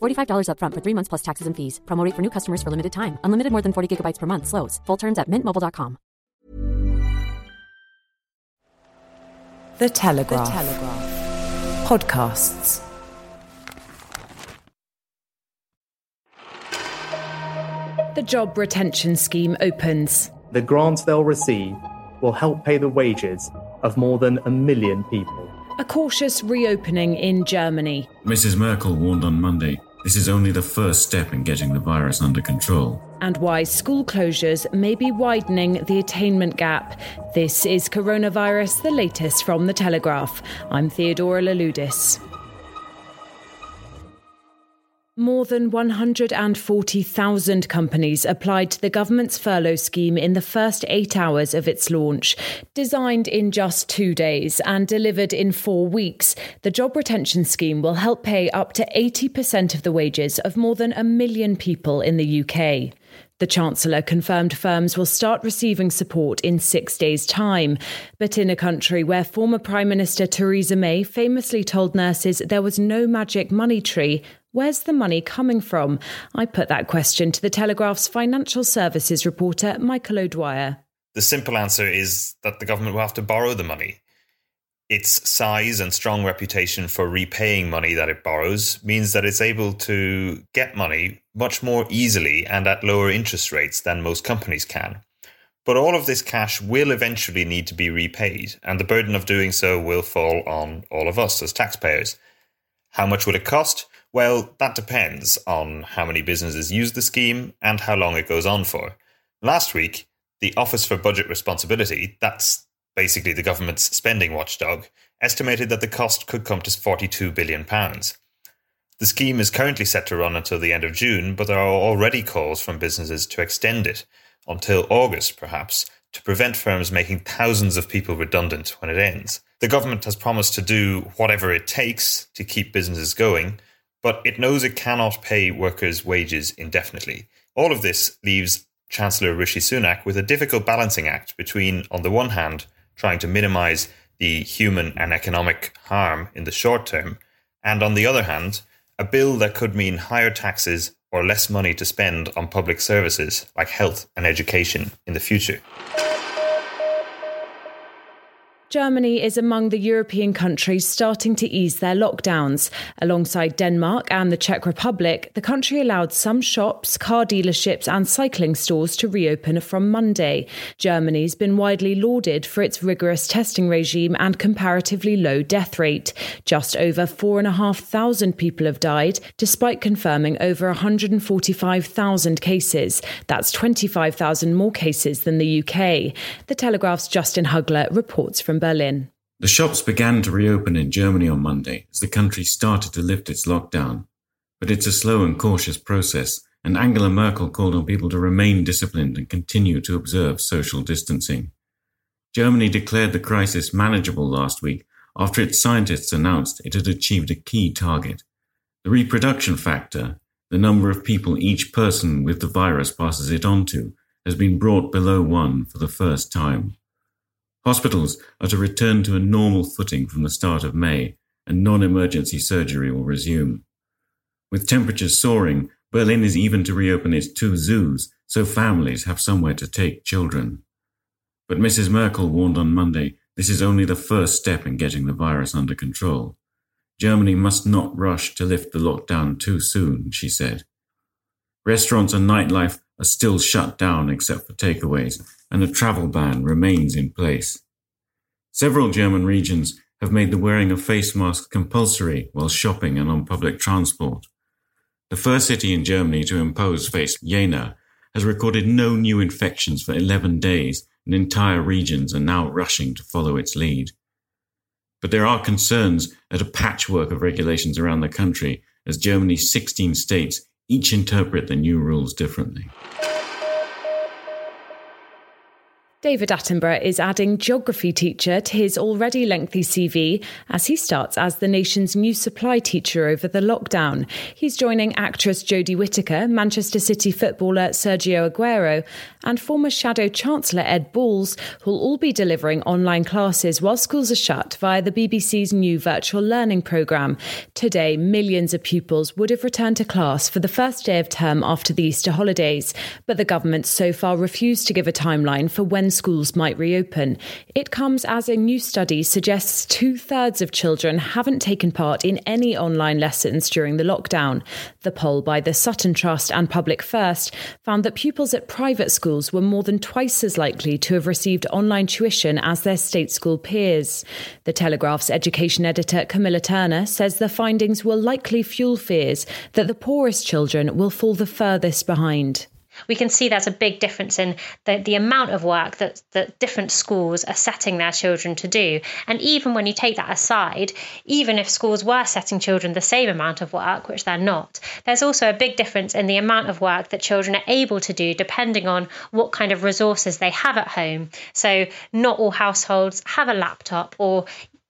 $45 upfront for three months plus taxes and fees. Promo rate for new customers for limited time. Unlimited more than 40 gigabytes per month. Slows. Full terms at mintmobile.com. The Telegraph. The Telegraph. Podcasts. The Job Retention Scheme opens. The grants they'll receive will help pay the wages of more than a million people. A cautious reopening in Germany. Mrs. Merkel warned on Monday this is only the first step in getting the virus under control. And why school closures may be widening the attainment gap. This is Coronavirus, the latest from The Telegraph. I'm Theodora Louloudis. More than 140,000 companies applied to the government's furlough scheme in the first eight hours of its launch. Designed in just two days and delivered in four weeks, the job retention scheme will help pay up to 80% of the wages of more than a million people in the UK. The Chancellor confirmed firms will start receiving support in six days' time. But in a country where former Prime Minister Theresa May famously told nurses there was no magic money tree, Where's the money coming from? I put that question to the Telegraph's financial services reporter, Michael O'Dwyer. The simple answer is that the government will have to borrow the money. Its size and strong reputation for repaying money that it borrows means that it's able to get money much more easily and at lower interest rates than most companies can. But all of this cash will eventually need to be repaid, and the burden of doing so will fall on all of us as taxpayers. How much will it cost? Well, that depends on how many businesses use the scheme and how long it goes on for. Last week, the Office for Budget Responsibility, that's basically the government's spending watchdog, estimated that the cost could come to £42 billion. The scheme is currently set to run until the end of June, but there are already calls from businesses to extend it until August, perhaps, to prevent firms making thousands of people redundant when it ends. The government has promised to do whatever it takes to keep businesses going, but it knows it cannot pay workers' wages indefinitely. All of this leaves Chancellor Rishi Sunak with a difficult balancing act between, on the one hand, trying to minimize the human and economic harm in the short term, and on the other hand, a bill that could mean higher taxes or less money to spend on public services like health and education in the future. Germany is among the European countries starting to ease their lockdowns. Alongside Denmark and the Czech Republic, the country allowed some shops, car dealerships, and cycling stores to reopen from Monday. Germany's been widely lauded for its rigorous testing regime and comparatively low death rate. Just over 4,500 people have died, despite confirming over 145,000 cases. That's 25,000 more cases than the UK. The Telegraph's Justin Huggler reports from Berlin. The shops began to reopen in Germany on Monday as the country started to lift its lockdown. But it's a slow and cautious process, and Angela Merkel called on people to remain disciplined and continue to observe social distancing. Germany declared the crisis manageable last week after its scientists announced it had achieved a key target. The reproduction factor, the number of people each person with the virus passes it on to, has been brought below one for the first time. Hospitals are to return to a normal footing from the start of May, and non emergency surgery will resume. With temperatures soaring, Berlin is even to reopen its two zoos so families have somewhere to take children. But Mrs. Merkel warned on Monday this is only the first step in getting the virus under control. Germany must not rush to lift the lockdown too soon, she said. Restaurants and nightlife are still shut down except for takeaways, and a travel ban remains in place. Several German regions have made the wearing of face masks compulsory while shopping and on public transport. The first city in Germany to impose face, Jena, has recorded no new infections for 11 days, and entire regions are now rushing to follow its lead. But there are concerns at a patchwork of regulations around the country as Germany's 16 states each interpret the new rules differently. David Attenborough is adding geography teacher to his already lengthy CV as he starts as the nation's new supply teacher over the lockdown. He's joining actress Jodie Whittaker, Manchester City footballer Sergio Aguero, and former Shadow Chancellor Ed Balls, who'll all be delivering online classes while schools are shut via the BBC's new virtual learning programme. Today, millions of pupils would have returned to class for the first day of term after the Easter holidays, but the government so far refused to give a timeline for when schools might reopen. It comes as a new study suggests two thirds of children haven't taken part in any online lessons during the lockdown. The poll by the Sutton Trust and Public First found that pupils at private schools were more than twice as likely to have received online tuition as their state school peers. The Telegraph's education editor, Camilla Turner, says the findings will likely fuel fears that the poorest children will fall the furthest behind we can see there's a big difference in the, the amount of work that, that different schools are setting their children to do. And even when you take that aside, even if schools were setting children the same amount of work, which they're not, there's also a big difference in the amount of work that children are able to do depending on what kind of resources they have at home. So, not all households have a laptop or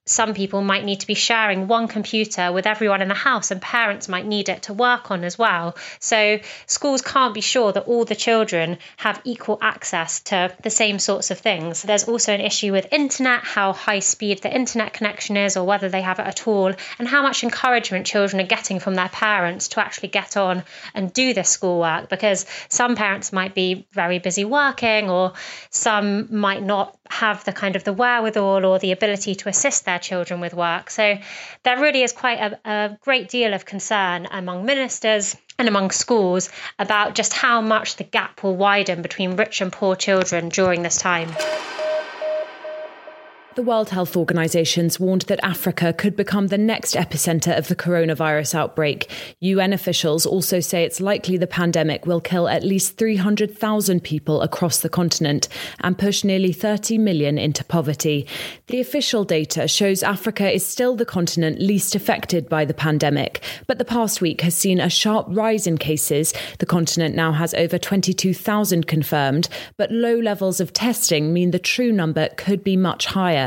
some people might need to be sharing one computer with everyone in the house, and parents might need it to work on as well. So, schools can't be sure that all the children have equal access to the same sorts of things. There's also an issue with internet, how high speed the internet connection is, or whether they have it at all, and how much encouragement children are getting from their parents to actually get on and do this schoolwork. Because some parents might be very busy working, or some might not have the kind of the wherewithal or the ability to assist their children with work. So there really is quite a, a great deal of concern among ministers and among schools about just how much the gap will widen between rich and poor children during this time. The World Health Organization's warned that Africa could become the next epicenter of the coronavirus outbreak. UN officials also say it's likely the pandemic will kill at least 300,000 people across the continent and push nearly 30 million into poverty. The official data shows Africa is still the continent least affected by the pandemic, but the past week has seen a sharp rise in cases. The continent now has over 22,000 confirmed, but low levels of testing mean the true number could be much higher.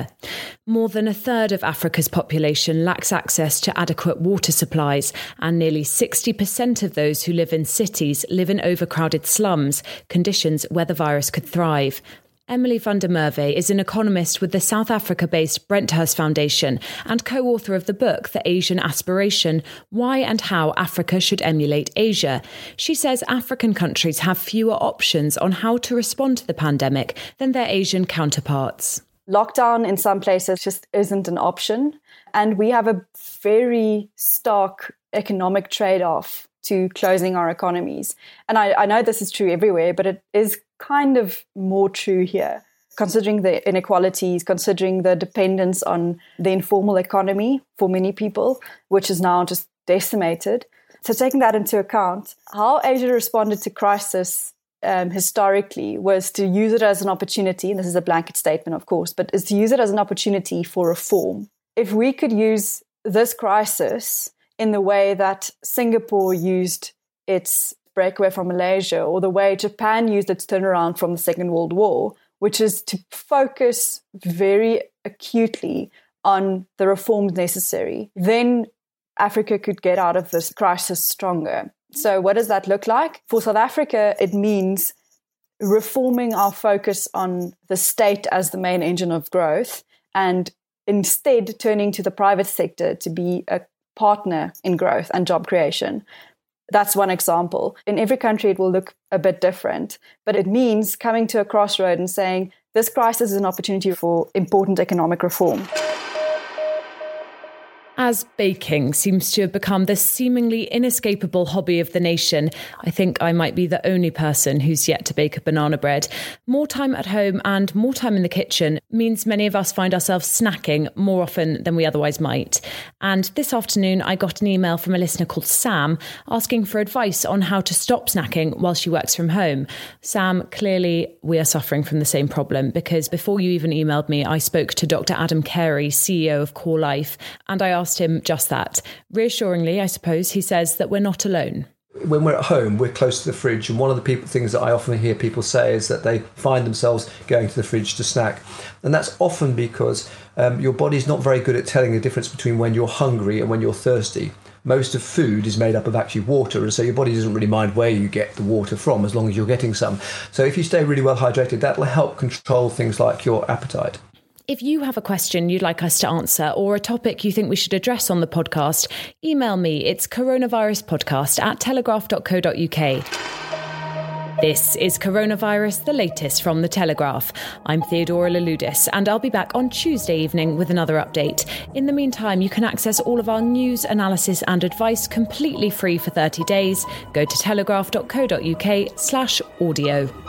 More than a third of Africa's population lacks access to adequate water supplies, and nearly 60% of those who live in cities live in overcrowded slums, conditions where the virus could thrive. Emily van der Merwe is an economist with the South Africa based Brenthurst Foundation and co author of the book The Asian Aspiration Why and How Africa Should Emulate Asia. She says African countries have fewer options on how to respond to the pandemic than their Asian counterparts lockdown in some places just isn't an option. And we have a very stark economic trade off to closing our economies. And I, I, know this is true everywhere, but it is kind of more true here, considering the inequalities, considering the dependence on the informal economy for many people, which is now just decimated. So, taking that into account, how Asia responded to crisis um, historically was to use it as an opportunity, and this is a blanket statement, of course, but is to use it as an opportunity for reform. If we could use this crisis in the way that Singapore used its breakaway from Malaysia, or the way Japan used its turnaround from the Second World War, which is to focus very acutely on the reforms necessary, then Africa could get out of this crisis stronger. So, what does that look like? For South Africa, it means reforming our focus on the state as the main engine of growth and instead turning to the private sector to be a partner in growth and job creation. That's one example. In every country, it will look a bit different, but it means coming to a crossroad and saying, this crisis is an opportunity for important economic reform as baking seems to have become the seemingly inescapable hobby of the nation, I think I might be the only person who's yet to bake a banana bread. More time at home and more time in the kitchen means many of us find ourselves snacking more often than we otherwise might. And this afternoon, I got an email from a listener called Sam asking for advice on how to stop snacking while she works from home. Sam, clearly we are suffering from the same problem because before you even emailed me, I spoke to Dr. Adam Carey, CEO of Core Life, and I asked asked him just that. Reassuringly, I suppose, he says that we're not alone when we're at home, we're close to the fridge, and one of the people, things that I often hear people say is that they find themselves going to the fridge to snack, and that's often because um, your body's not very good at telling the difference between when you're hungry and when you're thirsty. Most of food is made up of actually water, and so your body doesn't really mind where you get the water from as long as you're getting some. So if you stay really well hydrated, that'll help control things like your appetite. If you have a question you'd like us to answer or a topic you think we should address on the podcast, email me. It's coronaviruspodcast at telegraph.co.uk. This is Coronavirus, the latest from The Telegraph. I'm Theodora Louloudis, and I'll be back on Tuesday evening with another update. In the meantime, you can access all of our news, analysis, and advice completely free for 30 days. Go to telegraph.co.uk slash audio.